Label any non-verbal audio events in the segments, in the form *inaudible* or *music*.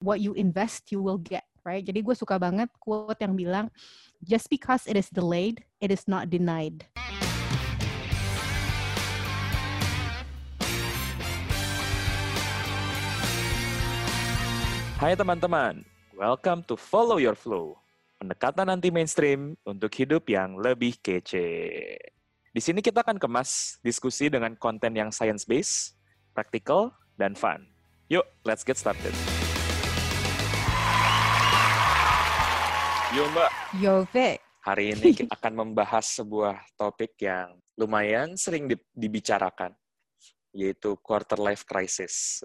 what you invest you will get right jadi gue suka banget quote yang bilang just because it is delayed it is not denied Hai teman-teman, welcome to Follow Your Flow. Pendekatan anti mainstream untuk hidup yang lebih kece. Di sini kita akan kemas diskusi dengan konten yang science based, practical, dan fun. Yuk, let's get started. Yo Mbak, yo Vic hari ini *laughs* kita akan membahas sebuah topik yang lumayan sering di- dibicarakan, yaitu quarter life crisis.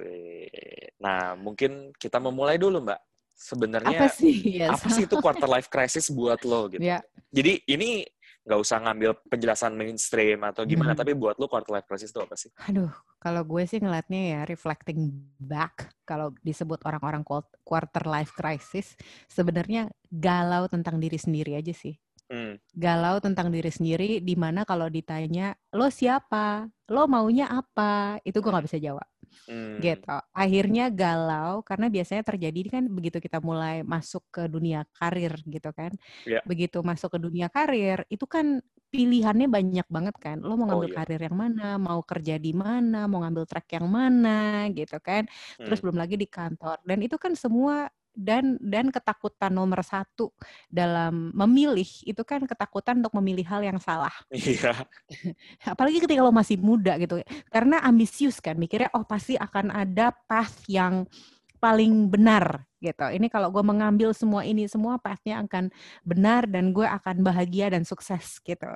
Nah, mungkin kita memulai dulu Mbak. Sebenarnya apa sih yes. *laughs* apa sih itu quarter life crisis buat lo gitu? ya Jadi ini nggak usah ngambil penjelasan mainstream atau gimana, Hmm. tapi buat lo quarter life crisis itu apa sih? aduh kalau gue sih ngeliatnya ya reflecting back kalau disebut orang-orang quart- quarter life crisis sebenarnya galau tentang diri sendiri aja sih Hmm. galau tentang diri sendiri di mana kalau ditanya lo siapa lo maunya apa itu gue nggak bisa jawab Hmm. gitu akhirnya galau karena biasanya terjadi kan begitu kita mulai masuk ke dunia karir gitu kan Ya. begitu masuk ke dunia karir itu kan pilihannya banyak banget kan lo mau Oh, ngambil iya. karir yang mana mau kerja di mana mau ngambil track yang mana gitu kan terus Hmm. belum lagi di kantor dan itu kan semua dan dan ketakutan nomor satu dalam memilih itu kan ketakutan untuk memilih hal yang salah. *laughs* Iya. *laughs* apalagi ketika lo masih muda gitu karena ambisius kan mikirnya oh pasti akan ada path yang paling benar gitu. Ini kalau gue mengambil semua ini semua pathnya akan benar dan gue akan bahagia dan sukses gitu.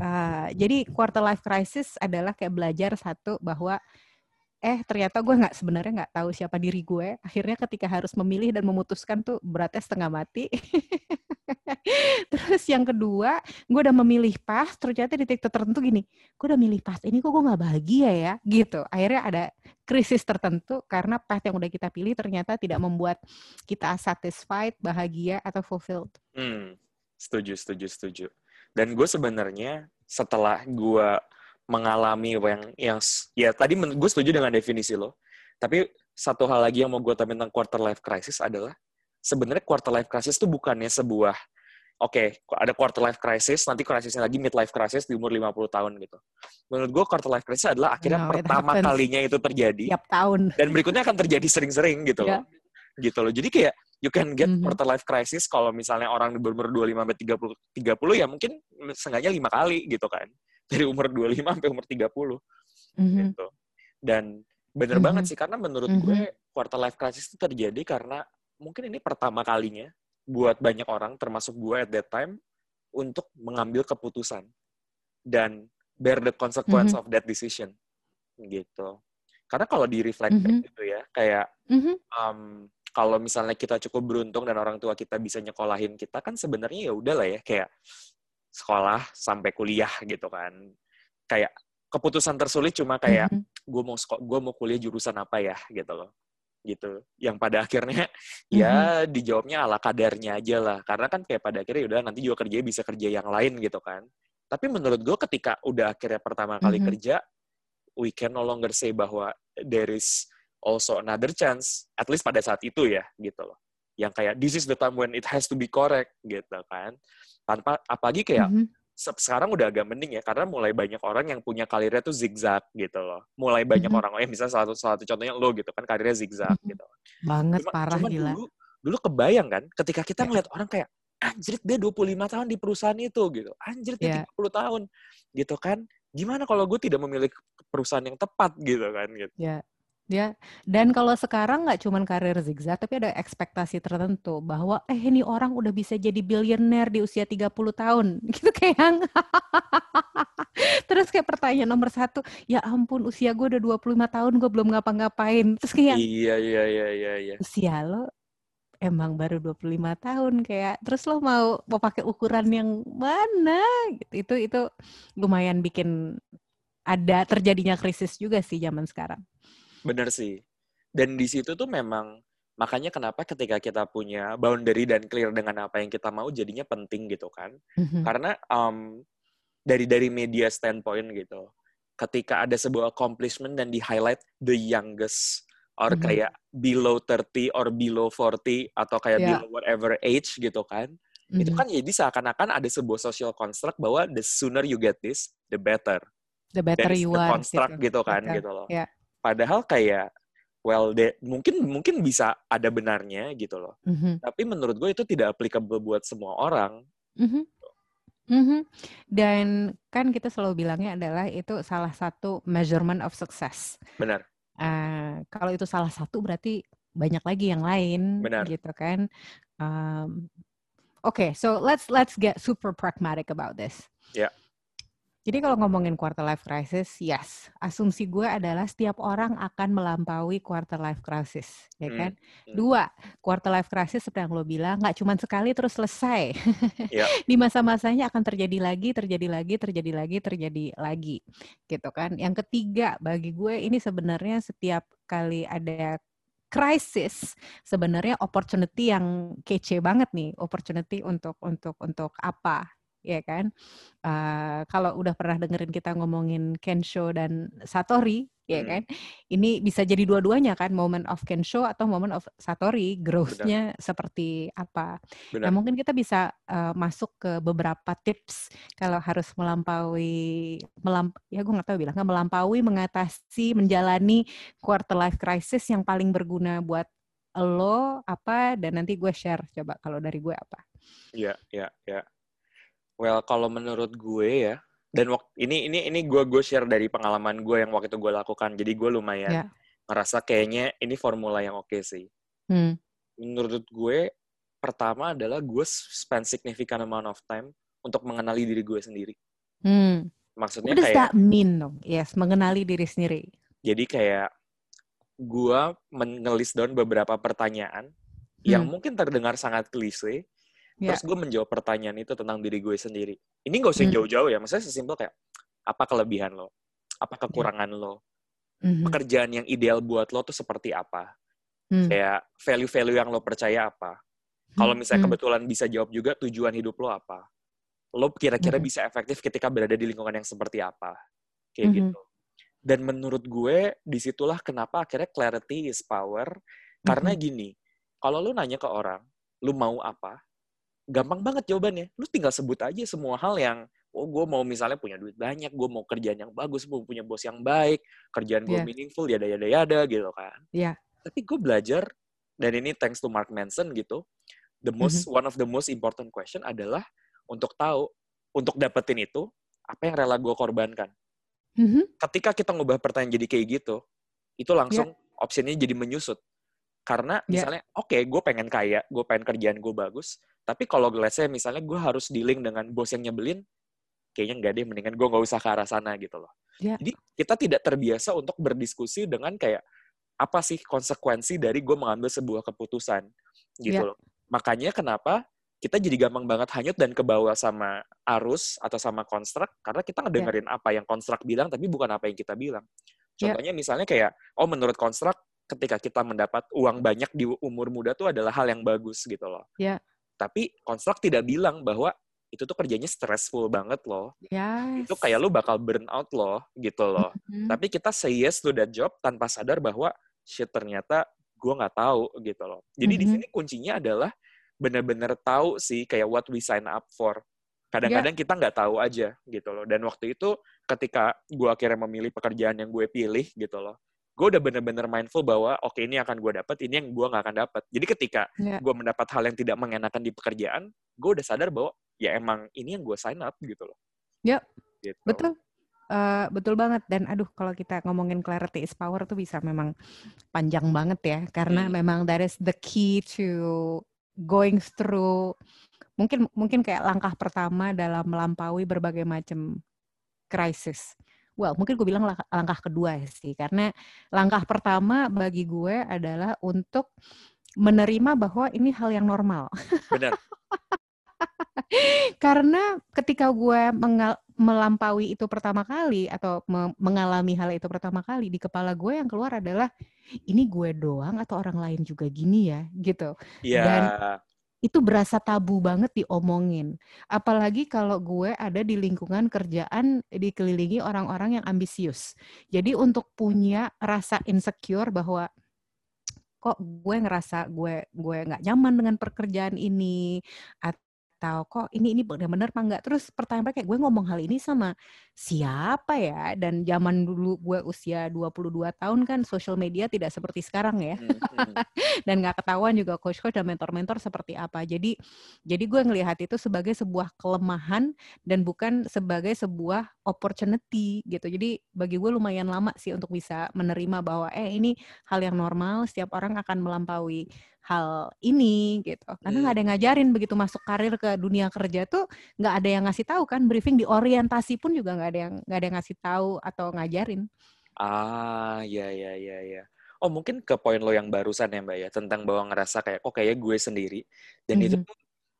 Uh, jadi quarter life crisis adalah kayak belajar satu bahwa eh ternyata gue nggak sebenarnya nggak tahu siapa diri gue akhirnya ketika harus memilih dan memutuskan tuh beratnya setengah mati *laughs* terus yang kedua gue udah memilih pas ternyata di titik tertentu gini gue udah milih pas ini kok gue nggak bahagia ya gitu akhirnya ada krisis tertentu karena path yang udah kita pilih ternyata tidak membuat kita satisfied bahagia atau fulfilled Hmm. Setuju, setuju, setuju. Dan gue sebenarnya setelah gue mengalami yang yang ya tadi men- gue setuju dengan definisi lo. Tapi satu hal lagi yang mau gue tambahin tentang quarter life crisis adalah sebenarnya quarter life crisis itu bukannya sebuah oke ada quarter life crisis nanti krisisnya lagi mid life crisis di umur 50 tahun gitu. Menurut gue quarter life crisis adalah akhirnya No, it pertama happens. kalinya itu terjadi tiap tahun dan berikutnya akan terjadi sering-sering gitu Ya. loh. Gitu loh. Jadi kayak you can get Mhm. quarter life crisis kalau misalnya orang berumur 25 sampai 30 30 ya mungkin sengaja lima kali gitu kan. Dari umur 25 sampai umur 30 Mhm. gitu. Dan bener Mhm. banget sih karena menurut Mhm. gue quarter life crisis itu terjadi karena mungkin ini pertama kalinya buat banyak orang termasuk gue at that time untuk mengambil keputusan dan bear the consequence Mhm. of that decision gitu. Karena kalau di reflect back Mhm. gitu ya, kayak Mhm. um, kalau misalnya kita cukup beruntung dan orang tua kita bisa nyekolahin kita kan sebenarnya ya udahlah ya kayak sekolah sampai kuliah gitu kan. Kayak keputusan tersulit cuma kayak Mhm. gue mau gue mau kuliah jurusan apa ya gitu loh. Gitu. Yang pada akhirnya ya dijawabnya ala kadarnya aja lah. Karena kan kayak pada akhirnya ya udah nanti juga kerja bisa kerja yang lain gitu kan. Tapi menurut gue ketika udah akhirnya pertama kali Mhm. kerja we can no longer say bahwa there is also another chance at least pada saat itu ya gitu loh. Yang kayak this is the time when it has to be correct gitu kan tanpa apalagi kayak Mhm. se- sekarang udah agak mending ya karena mulai banyak orang yang punya karirnya tuh zigzag gitu loh. Mulai banyak Mhm. orang, eh misalnya salah satu, salah satu contohnya lo gitu kan karirnya zigzag Mhm. gitu. banget Cuma, parah cuma gila dulu dulu kebayang kan ketika kita Ya. ngeliat orang kayak anjir dia 25 tahun di perusahaan itu gitu. Anjir dia Ya. 30 tahun gitu kan. Gimana kalau gue tidak memilih perusahaan yang tepat gitu kan gitu. Ya, ya. Dan kalau sekarang nggak cuman karir zigzag, tapi ada ekspektasi tertentu bahwa eh ini orang udah bisa jadi bilioner di usia 30 tahun. *laughs* Gitu kayak yang *laughs* Terus kayak pertanyaan nomor satu, ya ampun usia gue udah 25 tahun gue belum ngapa-ngapain. Terus kayak Iya iya iya iya iya. usia lo emang baru 25 tahun kayak terus lo mau mau pakai ukuran yang mana gitu. Itu itu lumayan bikin ada terjadinya krisis juga sih zaman sekarang. Bener sih. Dan di situ tuh memang makanya kenapa ketika kita punya boundary dan clear dengan apa yang kita mau jadinya penting gitu kan. Mhm. Karena um, dari dari media standpoint gitu, ketika ada sebuah accomplishment dan di highlight the youngest or Mhm. kayak below 30 or below 40 atau kayak Ya. below whatever age gitu kan. Itu Mhm. kan jadi seakan-akan ada sebuah social construct bahwa the sooner you get this, the better. the better That you the are construct gitu, kan Betul. gitu loh. Ya. Padahal kayak well de- mungkin mungkin bisa ada benarnya gitu loh. Mhm. Tapi menurut gue itu tidak applicable buat semua orang. Mhm. Mhm. Dan kan kita selalu bilangnya adalah itu salah satu measurement of success. Benar. Eh, kalau itu salah satu berarti banyak lagi yang lain, Benar. gitu kan? Um, Oke, so let's let's get super pragmatic about this. Ya. Jadi kalau ngomongin quarter life crisis, yes, asumsi gue adalah setiap orang akan melampaui quarter life crisis, ya Hmm, kan? hmm. Dua, quarter life crisis seperti yang lo bilang, nggak cuma sekali terus selesai. Ya. *laughs* Di masa-masanya akan terjadi lagi, terjadi lagi, terjadi lagi, terjadi lagi, gitu kan? Yang ketiga, bagi gue ini sebenarnya setiap kali ada krisis sebenarnya opportunity yang kece banget nih opportunity untuk untuk untuk apa ya kan Eh, kalau udah pernah dengerin kita ngomongin Kensho dan Satori ya Hmm. kan ini bisa jadi dua-duanya kan moment of Kensho atau moment of Satori growth-nya seperti apa Benar. Nah, mungkin kita bisa uh, masuk ke beberapa tips kalau harus melampaui, melamp ya gue nggak tahu bilang, melampaui, mengatasi, menjalani quarter life crisis yang paling berguna buat lo apa dan nanti gue share coba kalau dari gue apa. Ya, ya, ya. Well, kalau menurut gue ya, dan wak- ini ini ini gue gue share dari pengalaman gue yang waktu itu gue lakukan. Jadi gue lumayan Ya. ngerasa kayaknya ini formula yang oke sih. Hmm. Menurut gue, pertama adalah gue spend significant amount of time untuk mengenali diri gue sendiri. Hmm. Maksudnya What does kayak, that mean dong? Yes, mengenali diri sendiri. jadi kayak gue menulis down beberapa pertanyaan yang Hmm. mungkin terdengar sangat klise, Ya. Terus gue menjawab pertanyaan itu tentang diri gue sendiri. Ini gak usah Hmm. jauh-jauh ya, maksudnya sesimpel kayak, apa kelebihan lo? Apa kekurangan lo? Mhm. Pekerjaan yang ideal buat lo tuh seperti apa? Hmm. Kayak value-value yang lo percaya apa? Kalau misalnya Hmm. kebetulan bisa jawab juga tujuan hidup lo apa? Lo kira-kira Mhm. bisa efektif ketika berada di lingkungan yang seperti apa? Kayak Mhm. gitu. Dan menurut gue, di situlah kenapa akhirnya clarity is power. Karena Mhm. gini, kalau lo nanya ke orang, lo mau apa? Gampang banget jawabannya. Lu tinggal sebut aja semua hal yang, oh gue mau misalnya punya duit banyak, gue mau kerjaan yang bagus, mau punya bos yang baik, kerjaan gue Iya. meaningful, yada yada yada gitu kan. Iya. Tapi gue belajar, dan ini thanks to Mark Manson gitu, the most one of the most important question adalah untuk tahu, untuk dapetin itu, apa yang rela gue korbankan. Mhm. Ketika kita ngubah pertanyaan jadi kayak gitu, itu langsung opsinya jadi menyusut. Karena Ya. misalnya, oke, gue pengen kaya, gue pengen kerjaan gue bagus, tapi kalau let's say misalnya gue harus dealing dengan bos yang nyebelin, kayaknya nggak deh, mendingan gue nggak usah ke arah sana gitu loh. Ya. Jadi kita tidak terbiasa untuk berdiskusi dengan kayak, apa sih konsekuensi dari gue mengambil sebuah keputusan gitu Ya. loh. Makanya kenapa kita jadi gampang banget hanyut dan kebawa sama arus atau sama konstruk karena kita ngedengerin apa yang konstruk bilang tapi bukan apa yang kita bilang. Ya. Contohnya misalnya kayak oh menurut konstruk ketika kita mendapat uang banyak di umur muda tuh adalah hal yang bagus gitu loh. Ya. Tapi konstruk tidak bilang bahwa itu tuh kerjanya stressful banget loh. Yes. Itu kayak lu bakal burn out loh gitu loh. Mhm. Tapi kita say yes to that job tanpa sadar bahwa shit ternyata gue nggak tahu gitu loh. Jadi di Mhm. sini kuncinya adalah benar-benar tahu sih kayak what we sign up for. Kadang-kadang kita nggak tahu aja gitu loh. Dan waktu itu ketika gue akhirnya memilih pekerjaan yang gue pilih gitu loh, gue udah bener-bener mindful bahwa oke ini akan gue dapat, ini yang gue nggak akan dapat. Jadi ketika Ya. gue mendapat hal yang tidak mengenakan di pekerjaan, gue udah sadar bahwa ya emang ini yang gue sign up gitu loh. Ya, Gitu. Betul. Eh, betul banget dan aduh kalau kita ngomongin clarity is power tuh bisa memang panjang banget ya karena Hmm. memang that is the key to going through mungkin mungkin kayak langkah pertama dalam melampaui berbagai macam krisis. Well, mungkin gue bilang lang- langkah kedua sih karena langkah pertama bagi gue adalah untuk menerima bahwa ini hal yang normal. Benar. *laughs* Karena ketika gue mengal- melampaui itu pertama kali atau me- mengalami hal itu pertama kali di kepala gue yang keluar adalah ini gue doang atau orang lain juga gini ya gitu. Iya. Dan itu berasa tabu banget diomongin. Apalagi kalau gue ada di lingkungan kerjaan dikelilingi orang-orang yang ambisius. Jadi untuk punya rasa insecure bahwa kok gue ngerasa gue gue nggak nyaman dengan pekerjaan ini atau kok ini ini benar-benar apa enggak? Terus pertanyaan kayak gue ngomong hal ini sama siapa ya? Dan zaman dulu gue usia 22 tahun kan social media tidak seperti sekarang ya. Hmm, hmm. *laughs* dan nggak ketahuan juga coach-coach dan mentor-mentor seperti apa. Jadi jadi gue ngelihat itu sebagai sebuah kelemahan dan bukan sebagai sebuah opportunity gitu. Jadi bagi gue lumayan lama sih untuk bisa menerima bahwa eh ini hal yang normal setiap orang akan melampaui hal ini gitu. Karena nggak hmm. ada yang ngajarin begitu masuk karir ke dunia kerja tuh nggak ada yang ngasih tahu kan briefing di orientasi pun juga nggak ada yang nggak ada yang ngasih tahu atau ngajarin. Ah ya ya ya ya oh mungkin ke poin lo yang barusan ya mbak ya tentang bahwa ngerasa kayak oh kayak gue sendiri. Dan mm -hmm. itu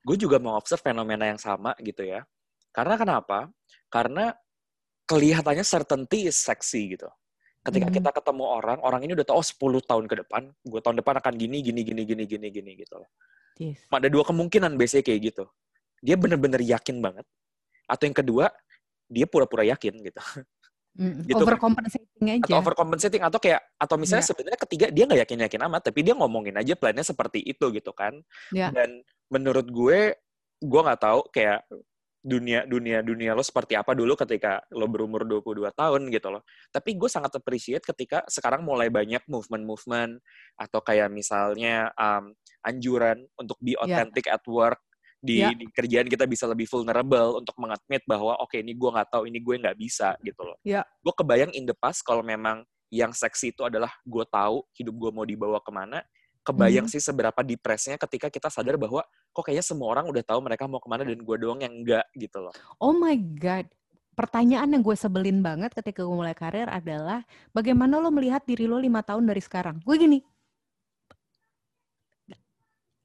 gue juga mau observe fenomena yang sama gitu ya. Karena kenapa? Karena kelihatannya certainty is sexy gitu Ketika hmm. kita ketemu orang, orang ini udah tahu oh 10 tahun ke depan, gue tahun depan akan gini, gini, gini, gini, gini, gini gitu loh. Yes. Ada dua kemungkinan biasanya kayak gitu. Dia bener-bener yakin banget. Atau yang kedua, dia pura-pura yakin gitu. Mm, *laughs* gitu overcompensating aja. Atau overcompensating atau kayak atau misalnya yeah. sebenarnya ketiga dia nggak yakin yakin amat tapi dia ngomongin aja plannya seperti itu gitu kan. Yeah. Dan menurut gue gue nggak tahu kayak dunia dunia dunia lo seperti apa dulu ketika lo berumur 22 tahun gitu loh. Tapi gue sangat appreciate ketika sekarang mulai banyak movement-movement atau kayak misalnya um, anjuran untuk be ya. authentic yeah. at work di, yeah. di kerjaan kita bisa lebih vulnerable untuk mengadmit bahwa oke okay, ini gue nggak tahu ini gue nggak bisa gitu loh. Yeah. Gue kebayang in the past kalau memang yang seksi itu adalah gue tahu hidup gue mau dibawa ke mana, kebayang hmm. sih seberapa depresnya ketika kita sadar bahwa kok kayaknya semua orang udah tahu mereka mau ke mana dan gue doang yang enggak gitu loh. Oh my god. Pertanyaan yang gue sebelin banget ketika gue mulai karir adalah bagaimana lo melihat diri lo lima tahun dari sekarang? Gue gini,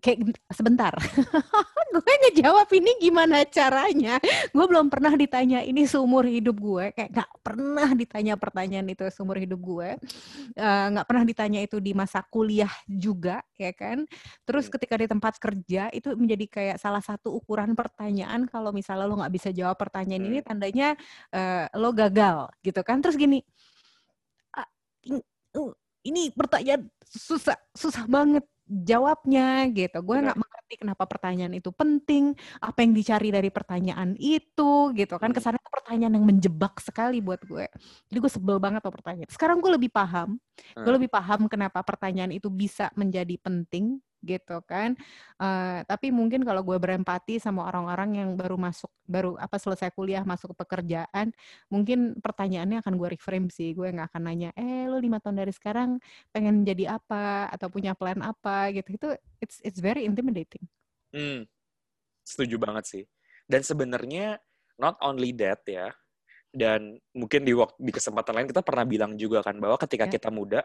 kayak sebentar. *laughs* Gue ngejawab ini gimana caranya? Gue belum pernah ditanya ini seumur hidup gue? Kayak nggak pernah ditanya pertanyaan itu seumur hidup gue. Eh, nggak uh, pernah ditanya itu di masa kuliah juga ya kan? Terus ketika di tempat kerja itu menjadi kayak salah satu ukuran pertanyaan kalau misalnya lo nggak bisa jawab pertanyaan ini hmm. tandanya uh, lo gagal gitu kan? Terus gini ah, ini pertanyaan susah susah banget jawabnya gitu. Gue nggak mengerti kenapa pertanyaan itu penting, apa yang dicari dari pertanyaan itu gitu kan. Hmm. Kesannya itu pertanyaan yang menjebak sekali buat gue. Jadi gue sebel banget tuh pertanyaan. Sekarang gue lebih paham, gue hmm. lebih paham kenapa pertanyaan itu bisa menjadi penting gitu kan. Uh, tapi mungkin kalau gue berempati sama orang-orang yang baru masuk, baru apa selesai kuliah masuk ke pekerjaan, mungkin pertanyaannya akan gue reframe sih. Gue nggak akan nanya, eh lo lima tahun dari sekarang pengen jadi apa atau punya plan apa gitu. Itu it's it's very intimidating. Hmm, setuju banget sih. Dan sebenarnya not only that ya, dan mungkin di waktu di kesempatan lain kita pernah bilang juga kan bahwa ketika yeah. kita muda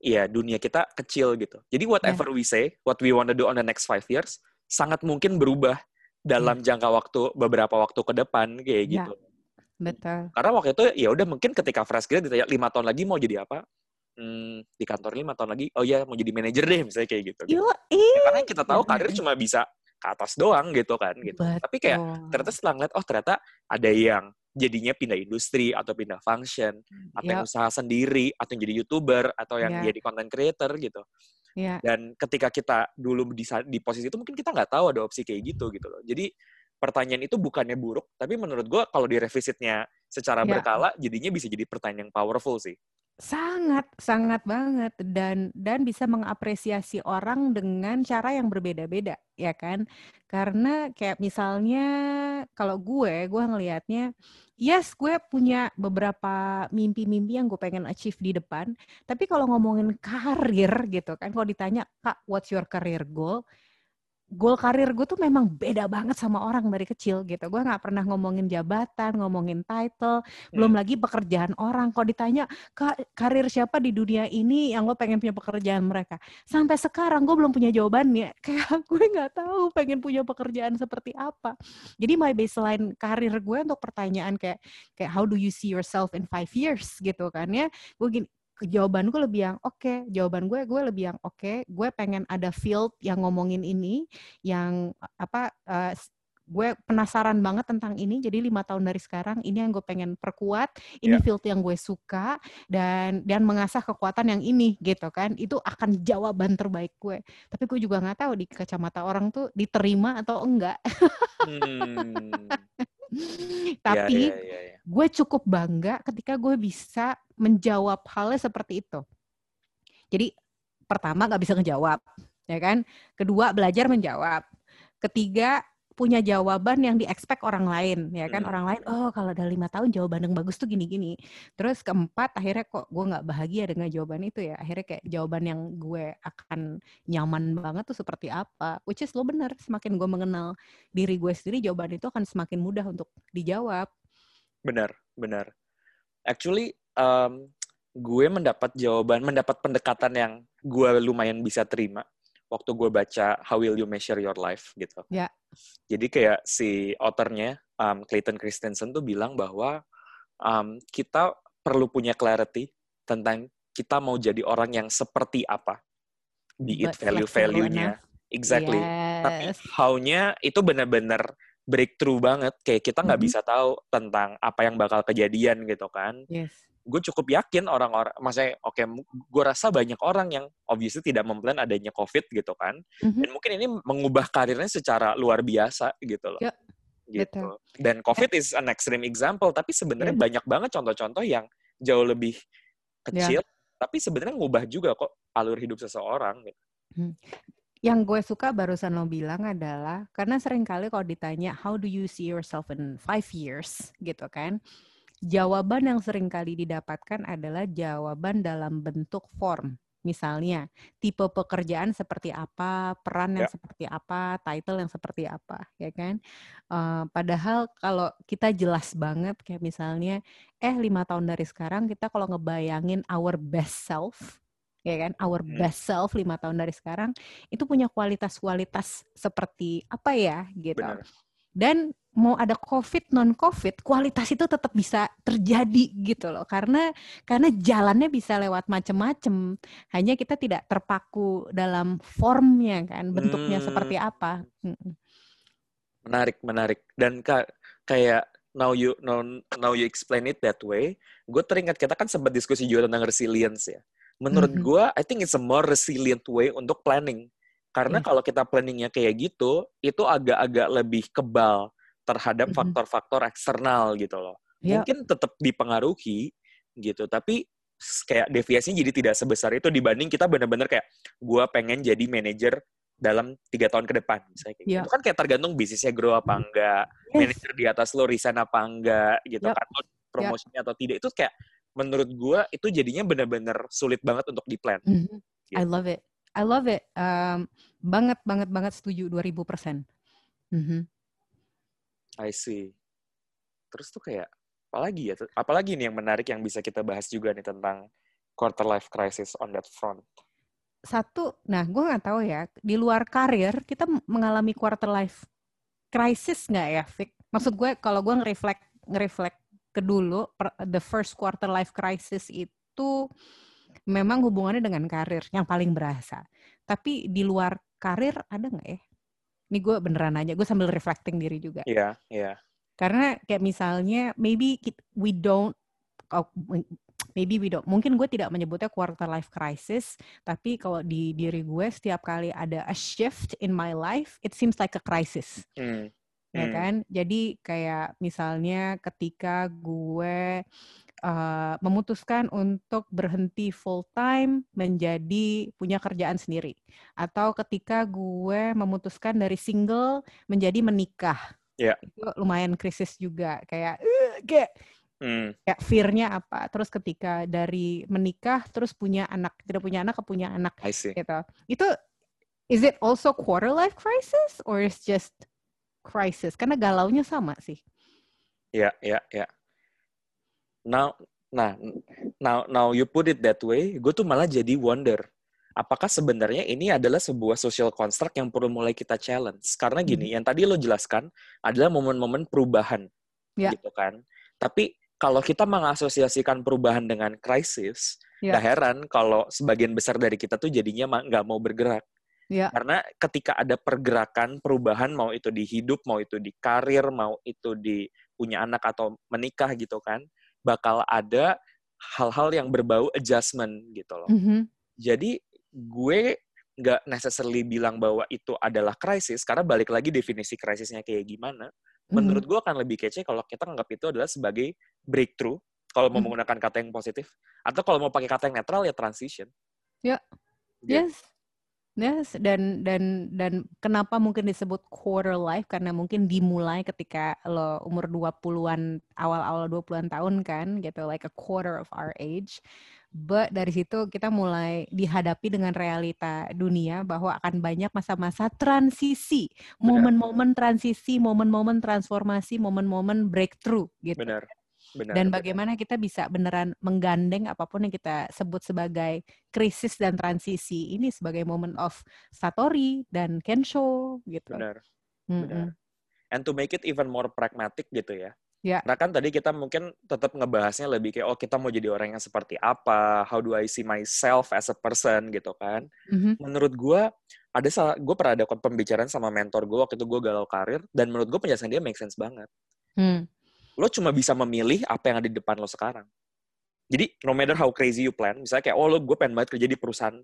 ya dunia kita kecil gitu. Jadi whatever yeah. we say, what we want to do on the next five years, sangat mungkin berubah dalam yeah. jangka waktu beberapa waktu ke depan kayak yeah. gitu. Betul. Karena waktu itu ya udah mungkin ketika fresh grad ditanya lima tahun lagi mau jadi apa? Hmm, di kantor lima tahun lagi, oh ya mau jadi manajer deh misalnya kayak gitu. gitu. Ya, karena kita tahu karir cuma bisa ke atas doang gitu kan gitu. Betul. Tapi kayak ternyata setelah ngeliat oh ternyata ada yang jadinya pindah industri atau pindah function atau yep. yang usaha sendiri atau yang jadi youtuber atau yang yeah. jadi content creator gitu yeah. dan ketika kita dulu di, di posisi itu mungkin kita nggak tahu ada opsi kayak gitu gitu loh jadi pertanyaan itu bukannya buruk tapi menurut gue kalau di revisitnya secara yeah. berkala jadinya bisa jadi pertanyaan yang powerful sih Sangat, sangat banget dan dan bisa mengapresiasi orang dengan cara yang berbeda-beda, ya kan? Karena kayak misalnya kalau gue, gue ngelihatnya, yes, gue punya beberapa mimpi-mimpi yang gue pengen achieve di depan. Tapi kalau ngomongin karir gitu kan, kalau ditanya, Kak, what's your career goal? Goal karir gue tuh memang beda banget sama orang dari kecil gitu. Gue nggak pernah ngomongin jabatan, ngomongin title, hmm. belum lagi pekerjaan orang. Kalau ditanya Kak, karir siapa di dunia ini yang lo pengen punya pekerjaan mereka, sampai sekarang gue belum punya jawabannya. *laughs* Kayak gue nggak tahu pengen punya pekerjaan seperti apa. Jadi my baseline karir gue untuk pertanyaan kayak kayak how do you see yourself in five years gitu kan ya. Gue gini, jawaban gue lebih yang oke okay. jawaban gue gue lebih yang oke okay. gue pengen ada field yang ngomongin ini yang apa uh, gue penasaran banget tentang ini. Jadi lima tahun dari sekarang ini yang gue pengen perkuat, ini yeah. field yang gue suka dan dan mengasah kekuatan yang ini gitu kan. Itu akan jawaban terbaik gue. Tapi gue juga nggak tahu di kacamata orang tuh diterima atau enggak. hmm. *laughs* Tapi yeah, yeah, yeah, yeah. gue cukup bangga ketika gue bisa menjawab halnya seperti itu. Jadi pertama nggak bisa ngejawab, ya kan? Kedua belajar menjawab. Ketiga punya jawaban yang diexpect orang lain ya kan? Hmm. orang lain oh kalau udah lima tahun jawaban yang bagus tuh gini gini terus keempat akhirnya kok gue nggak bahagia dengan jawaban itu ya. Akhirnya kayak jawaban yang gue akan nyaman banget tuh seperti apa. Which is lo bener semakin gue mengenal diri gue sendiri jawaban itu akan semakin mudah untuk dijawab. Benar benar actually um, gue mendapat jawaban mendapat pendekatan yang gue lumayan bisa terima waktu gue baca How Will You Measure Your Life gitu. Ya. Jadi kayak si authornya um, Clayton Christensen tuh bilang bahwa um, kita perlu punya clarity tentang kita mau jadi orang yang seperti apa. Be it value-value-nya. Exactly. Yes. Tapi how-nya itu benar-benar breakthrough banget. Kayak kita nggak mm -hmm. bisa tahu tentang apa yang bakal kejadian gitu kan. Yes gue cukup yakin orang-orang, maksudnya oke, okay, gue rasa banyak orang yang obviously tidak memplan adanya COVID gitu kan, mm-hmm. dan mungkin ini mengubah karirnya secara luar biasa gitu loh. Yeah. Gitu. Betul. Dan COVID is an extreme example, tapi sebenarnya yeah. banyak banget contoh-contoh yang jauh lebih kecil, yeah. tapi sebenarnya ngubah juga kok alur hidup seseorang. Gitu. Hmm. Yang gue suka barusan lo bilang adalah karena sering kali kalau ditanya how do you see yourself in five years gitu kan, jawaban yang sering kali didapatkan adalah jawaban dalam bentuk form. Misalnya, tipe pekerjaan seperti apa, peran yang ya. seperti apa, title yang seperti apa, ya kan? Uh, padahal kalau kita jelas banget, kayak misalnya, eh lima tahun dari sekarang kita kalau ngebayangin our best self, ya kan, our hmm. best self lima tahun dari sekarang itu punya kualitas-kualitas seperti apa ya, gitu. Benar. Dan mau ada covid non covid kualitas itu tetap bisa terjadi gitu loh karena karena jalannya bisa lewat macem-macem hanya kita tidak terpaku dalam formnya kan bentuknya hmm. seperti apa menarik menarik dan kak kayak now you now, now you explain it that way gue teringat kita kan sempat diskusi juga tentang resilience ya menurut mm gue I think it's a more resilient way untuk planning karena yeah. kalau kita planningnya kayak gitu itu agak-agak lebih kebal terhadap faktor-faktor eksternal gitu loh. Yeah. Mungkin tetap dipengaruhi gitu, tapi kayak deviasinya jadi tidak sebesar itu dibanding kita benar-benar kayak gue pengen jadi manajer dalam tiga tahun ke depan misalnya kayak yeah. gitu. Itu kan kayak tergantung bisnisnya grow apa enggak, yes. manajer di atas lo resign apa enggak gitu yep. kan, promosinya yep. atau tidak itu kayak menurut gue itu jadinya benar-benar sulit banget untuk di plan. Mm -hmm. gitu. I love it. I love it. Um, banget banget banget setuju 2000 persen. Mm -hmm. I see. Terus tuh kayak apalagi ya? Apalagi nih yang menarik yang bisa kita bahas juga nih tentang quarter life crisis on that front. Satu, nah gue nggak tahu ya di luar karir kita mengalami quarter life crisis nggak ya, Vic? Maksud gue kalau gue ngereflect ke dulu the first quarter life crisis itu memang hubungannya dengan karir yang paling berasa. Tapi di luar karir ada nggak ya? Ini gue beneran aja, gue sambil reflecting diri juga. Iya, yeah, iya. Yeah. Karena kayak misalnya, maybe we don't, oh, maybe we don't, mungkin gue tidak menyebutnya quarter life crisis, tapi kalau di diri gue setiap kali ada a shift in my life, it seems like a crisis. Mm. Ya hmm. kan? Jadi kayak misalnya ketika gue uh, memutuskan untuk berhenti full time menjadi punya kerjaan sendiri atau ketika gue memutuskan dari single menjadi menikah yeah. itu lumayan krisis juga kayak uh, kayak Hmm. Kayak fear-nya apa? Terus ketika dari menikah terus punya anak, tidak punya anak ke punya anak gitu. Itu is it also quarter life crisis or is just crisis? Karena galaunya sama sih. Ya, ya, ya now nah now now you put it that way gue tuh malah jadi wonder apakah sebenarnya ini adalah sebuah social construct yang perlu mulai kita challenge karena gini hmm. yang tadi lo jelaskan adalah momen-momen perubahan yeah. gitu kan tapi kalau kita mengasosiasikan perubahan dengan krisis yeah. gak heran kalau sebagian besar dari kita tuh jadinya nggak mau bergerak Ya. Karena ketika ada pergerakan, perubahan, mau itu di hidup, mau itu di karir, mau itu di punya anak atau menikah gitu kan, bakal ada hal-hal yang berbau adjustment gitu loh. Mhm. Jadi gue nggak necessarily bilang bahwa itu adalah krisis, karena balik lagi definisi krisisnya kayak gimana. Menurut Mhm. gue akan lebih kece kalau kita anggap itu adalah sebagai breakthrough, kalau mau Mhm. menggunakan kata yang positif, atau kalau mau pakai kata yang netral ya transition. Ya. Gitu. Yes. Yes, dan dan dan kenapa mungkin disebut quarter life karena mungkin dimulai ketika lo umur 20-an, awal-awal 20-an tahun kan gitu, like a quarter of our age. But dari situ kita mulai dihadapi dengan realita dunia bahwa akan banyak masa-masa transisi, momen-momen transisi, momen-momen transformasi, momen-momen breakthrough gitu. Benar. Benar. Dan benar. bagaimana kita bisa beneran menggandeng apa pun yang kita sebut sebagai krisis dan transisi ini sebagai moment of Satori dan Kensho gitu. Benar. Mm-mm. Benar. And to make it even more pragmatic gitu ya. Ya. Karena kan tadi kita mungkin tetap ngebahasnya lebih kayak, oh kita mau jadi orang yang seperti apa, how do I see myself as a person gitu kan. Mhm. Menurut gue, ada salah, gue pernah ada pembicaraan sama mentor gue waktu itu gue galau karir, dan menurut gue penjelasan dia make sense banget. Hmm. Lo cuma bisa memilih apa yang ada di depan lo sekarang. Jadi, no matter how crazy you plan, misalnya kayak, oh lo gue pengen banget kerja di perusahaan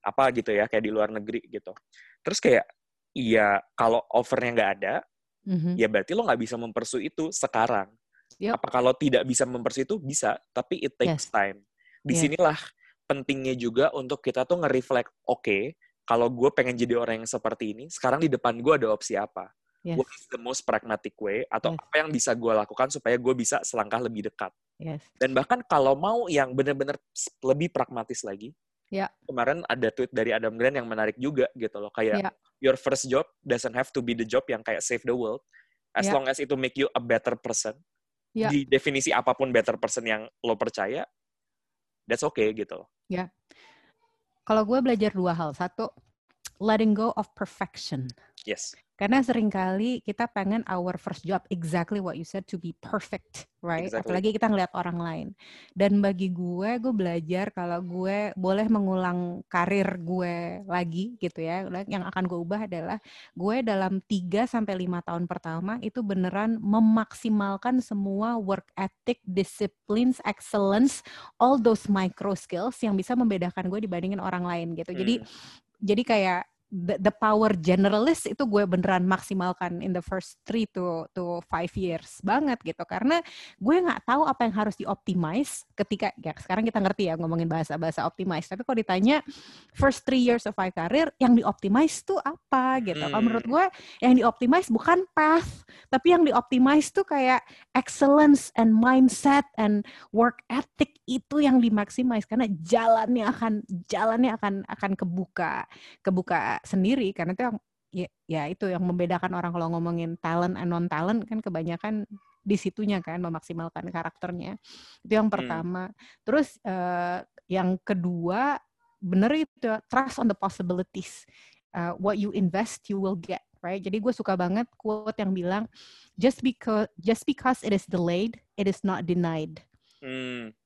apa gitu ya, kayak di luar negeri gitu. Terus kayak, iya kalau offernya nggak ada, Mhm. ya berarti lo nggak bisa mempersu itu sekarang. Yup. Apa kalau tidak bisa mempersu itu? Bisa, tapi it takes Yes. time. Di sinilah pentingnya juga untuk kita tuh nge-reflect, oke, kalau gue pengen jadi orang yang seperti ini, sekarang di depan gue ada opsi apa? Yes. What is the most pragmatic way? Atau Yes. apa yang bisa gue lakukan supaya gue bisa selangkah lebih dekat? Yes. Dan bahkan kalau mau yang benar-benar lebih pragmatis lagi, Ya. kemarin ada tweet dari Adam Grant yang menarik juga gitu loh, kayak Ya. your first job doesn't have to be the job yang kayak save the world, as Ya. long as itu make you a better person. Ya. Di definisi apa pun better person yang lo percaya, that's okay gitu loh. Kalau gue belajar dua hal. Satu, letting go of perfection. Yes. Karena sering kali kita pengen our first job exactly what you said to be perfect, right? Exactly. Apalagi kita ngeliat orang lain. Dan bagi gue, gue belajar kalau gue boleh mengulang karir gue lagi gitu ya. Yang akan gue ubah adalah gue dalam 3 sampai 5 tahun pertama itu beneran memaksimalkan semua work ethic, disciplines, excellence, all those micro skills yang bisa membedakan gue dibandingin orang lain gitu. Hmm. jadi kayak the, the power generalist itu gue beneran maksimalkan in the first three to to five years banget gitu. Karena gue nggak tahu apa yang harus dioptimize ketika ya sekarang kita ngerti ya ngomongin bahasa bahasa optimize. Tapi kalau ditanya first three years of my career yang dioptimize tuh apa gitu? Kalau Hmm. menurut gue yang dioptimize bukan path tapi yang dioptimize tuh kayak excellence and mindset and work ethic itu yang dimaksimize karena jalannya akan jalannya akan akan kebuka kebuka sendiri karena itu yang ya, ya itu yang membedakan orang kalau ngomongin talent and non talent kan kebanyakan di situnya kan memaksimalkan karakternya. Itu yang pertama. Terus eh, yang kedua bener itu trust on the possibilities. Uh, what you invest you will get right? Jadi gue suka banget quote yang bilang just because just because it is delayed it is not denied. Hmm.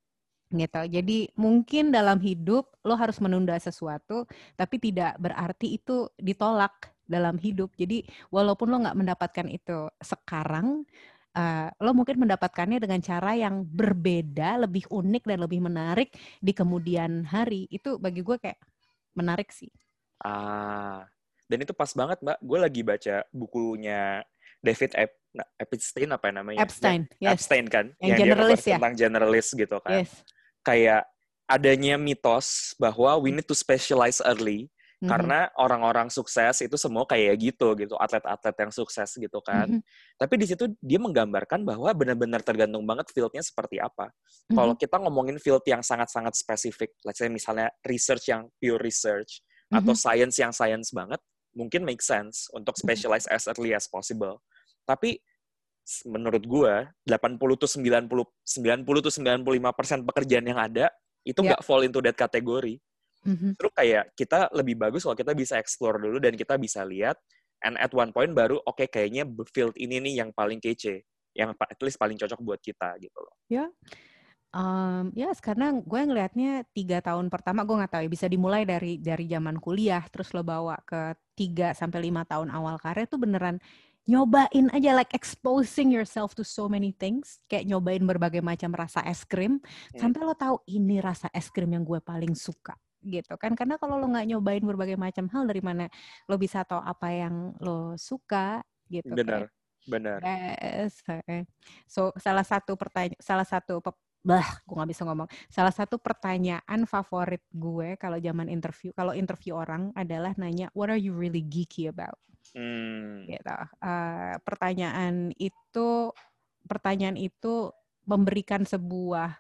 Gitu. Jadi mungkin dalam hidup lo harus menunda sesuatu, tapi tidak berarti itu ditolak dalam hidup. Jadi walaupun lo nggak mendapatkan itu sekarang, eh, lo mungkin mendapatkannya dengan cara yang berbeda, lebih unik dan lebih menarik di kemudian hari. Itu bagi gue kayak menarik sih. Ah, dan itu pas banget mbak. Gue lagi baca bukunya David Ep Epstein apa namanya? Epstein, Ya, yes, Epstein kan, Yang dia generalis ya? tentang generalis gitu kan. yes. Kayak adanya mitos bahwa we need to specialize early Mhm, karena orang-orang sukses itu semua kayak gitu gitu, atlet-atlet yang sukses gitu kan. mhm, Tapi di situ dia menggambarkan bahwa benar-benar tergantung banget fieldnya seperti apa. mhm, Kalau kita ngomongin field yang sangat-sangat spesifik, let's say misalnya research yang pure research atau mhm, science yang science banget, mungkin make sense untuk specialize as early as possible. Tapi menurut gua 80 tuh 90 90 tuh 95% pekerjaan yang ada itu Ya. nggak fall into that kategori. mhm. Terus kayak kita lebih bagus kalau kita bisa explore dulu dan kita bisa lihat and at one point baru oke kayaknya field ini nih yang paling kece, yang at least paling cocok buat kita gitu loh. Um, ya, yes, karena gue ngelihatnya tiga tahun pertama gue nggak tahu ya bisa dimulai dari dari zaman kuliah terus lo bawa ke tiga sampai lima tahun awal karir tuh beneran nyobain aja like exposing yourself to so many things kayak nyobain berbagai macam rasa es krim hmm. sampai lo tahu ini rasa es krim yang gue paling suka gitu kan karena kalau lo nggak nyobain berbagai macam hal dari mana lo bisa tahu apa yang lo suka gitu benar kayak. benar yes. so salah satu pertanyaan salah satu bah gue nggak bisa ngomong salah satu pertanyaan favorit gue kalau zaman interview kalau interview orang adalah nanya what are you really geeky about hmm. gitu uh, pertanyaan itu pertanyaan itu memberikan sebuah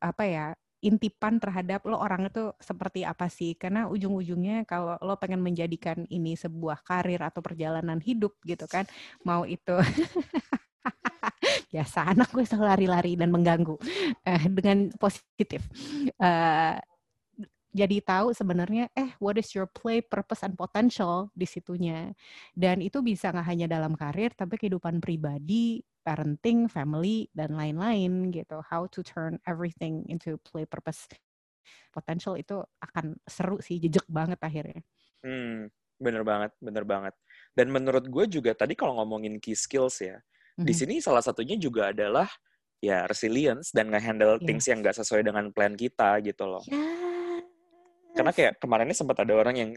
apa ya intipan terhadap lo orang itu seperti apa sih karena ujung-ujungnya kalau lo pengen menjadikan ini sebuah karir atau perjalanan hidup gitu kan mau itu *laughs* biasa anak gue selalu lari-lari dan mengganggu uh, dengan positif. Uh, jadi tahu sebenarnya eh what is your play purpose and potential di situnya dan itu bisa nggak hanya dalam karir tapi kehidupan pribadi parenting family dan lain-lain gitu how to turn everything into play purpose potential itu akan seru sih jejak banget akhirnya hmm bener banget bener banget dan menurut gue juga tadi kalau ngomongin key skills ya di mhm. sini salah satunya juga adalah ya resilience dan nge-handle yes. things yang nggak sesuai dengan plan kita gitu loh. Yes. Karena kayak kemarin ini sempat ada orang yang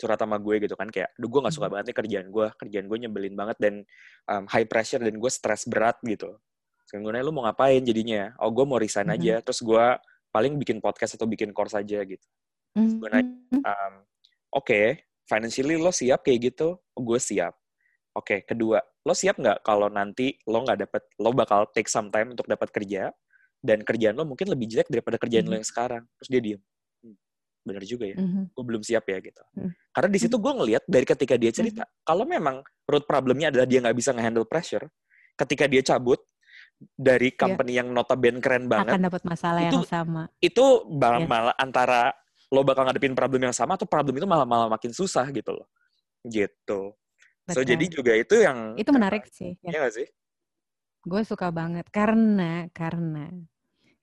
curhat sama gue gitu kan kayak, duh gue nggak suka mhm. banget nih kerjaan gue, kerjaan gue nyebelin banget dan um, high pressure dan gue stres berat gitu. Sekarang lu mau ngapain jadinya? Oh gue mau resign mm -hmm. aja, terus gue paling bikin podcast atau bikin course aja gitu. Mm -hmm. Gue nanya, um, oke, okay, financially lo siap kayak gitu? Oh, gue siap. Oke, okay, kedua, lo siap nggak kalau nanti lo nggak dapet, lo bakal take some time untuk dapat kerja, dan kerjaan lo mungkin lebih jelek daripada kerjaan mm -hmm. lo yang sekarang. Terus dia diem. Bener juga ya, mm -hmm. gue belum siap ya gitu. Mm -hmm. Karena di situ gue ngelihat dari ketika dia cerita, mm -hmm. kalau memang root problemnya adalah dia nggak bisa ngehandle pressure, ketika dia cabut dari iya. company yeah. yang notabene keren banget, akan dapat masalah itu, yang sama. Itu malah, yeah. malah antara lo bakal ngadepin problem yang sama atau problem itu malah malah makin susah gitu loh. Gitu. Betul. So jadi juga itu yang itu menarik sih. Ya. Iya gak sih? Gue suka banget karena karena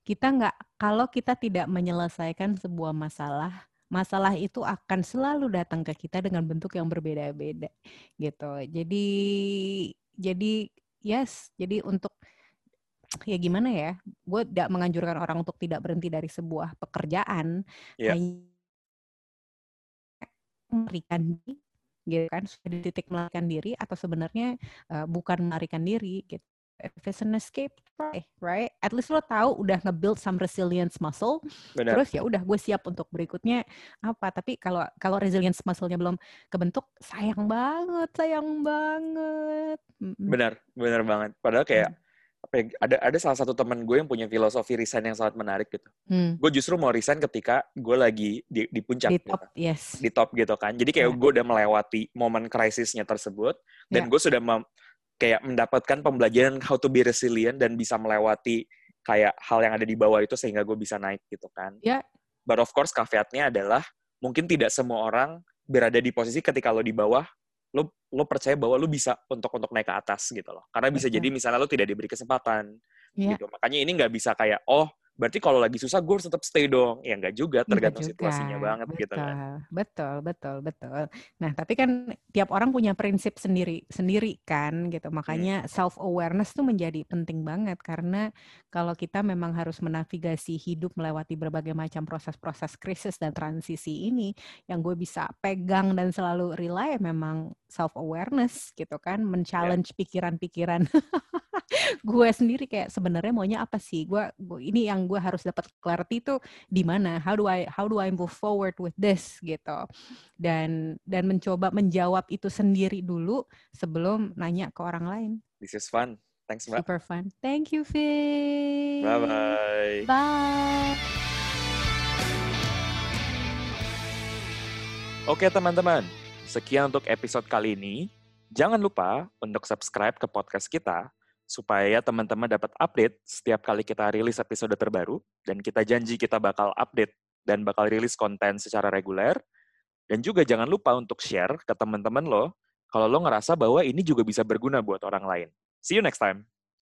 kita nggak kalau kita tidak menyelesaikan sebuah masalah masalah itu akan selalu datang ke kita dengan bentuk yang berbeda-beda gitu. Jadi jadi yes, jadi untuk ya gimana ya? Gue tidak menganjurkan orang untuk tidak berhenti dari sebuah pekerjaan. Yeah. memberikan gitu kan sudah di titik melarikan diri atau sebenarnya uh, bukan melarikan diri gitu if it's an escape try right at least lo tahu udah nge-build some resilience muscle Benar. terus ya udah gue siap untuk berikutnya apa tapi kalau kalau resilience muscle-nya belum kebentuk sayang banget sayang banget benar benar banget padahal kayak hmm apa ya, ada ada salah satu teman gue yang punya filosofi resign yang sangat menarik gitu. Hmm. Gue justru mau resign ketika gue lagi di, di puncak di top, gitu. yes. Di top gitu kan. Jadi kayak yeah. gue udah melewati momen krisisnya tersebut dan yeah. gue sudah mem, kayak mendapatkan pembelajaran how to be resilient dan bisa melewati kayak hal yang ada di bawah itu sehingga gue bisa naik gitu kan. Yeah. But of course caveatnya adalah mungkin tidak semua orang berada di posisi ketika lo di bawah lo lo percaya bahwa lo bisa untuk untuk naik ke atas gitu loh karena bisa jadi misalnya lo tidak diberi kesempatan yeah. gitu makanya ini nggak bisa kayak oh berarti kalau lagi susah gue harus tetap stay dong ya enggak juga tergantung juga. situasinya banget betul, gitu kan betul betul betul nah tapi kan tiap orang punya prinsip sendiri sendiri kan gitu makanya hmm. self awareness tuh menjadi penting banget karena kalau kita memang harus menavigasi hidup melewati berbagai macam proses-proses krisis dan transisi ini yang gue bisa pegang dan selalu rely memang self awareness gitu kan ya. men-challenge yeah. pikiran-pikiran *laughs* gue sendiri kayak sebenarnya maunya apa sih? Gue ini yang gue harus dapat clarity itu di mana? How do I how do I move forward with this? Gitu. Dan dan mencoba menjawab itu sendiri dulu sebelum nanya ke orang lain. This is fun. Thanks mbak. Super fun. Thank you Finn bye bye bye. Oke teman-teman, sekian untuk episode kali ini. Jangan lupa untuk subscribe ke podcast kita supaya teman-teman dapat update setiap kali kita rilis episode terbaru dan kita janji kita bakal update dan bakal rilis konten secara reguler. Dan juga jangan lupa untuk share ke teman-teman lo kalau lo ngerasa bahwa ini juga bisa berguna buat orang lain. See you next time.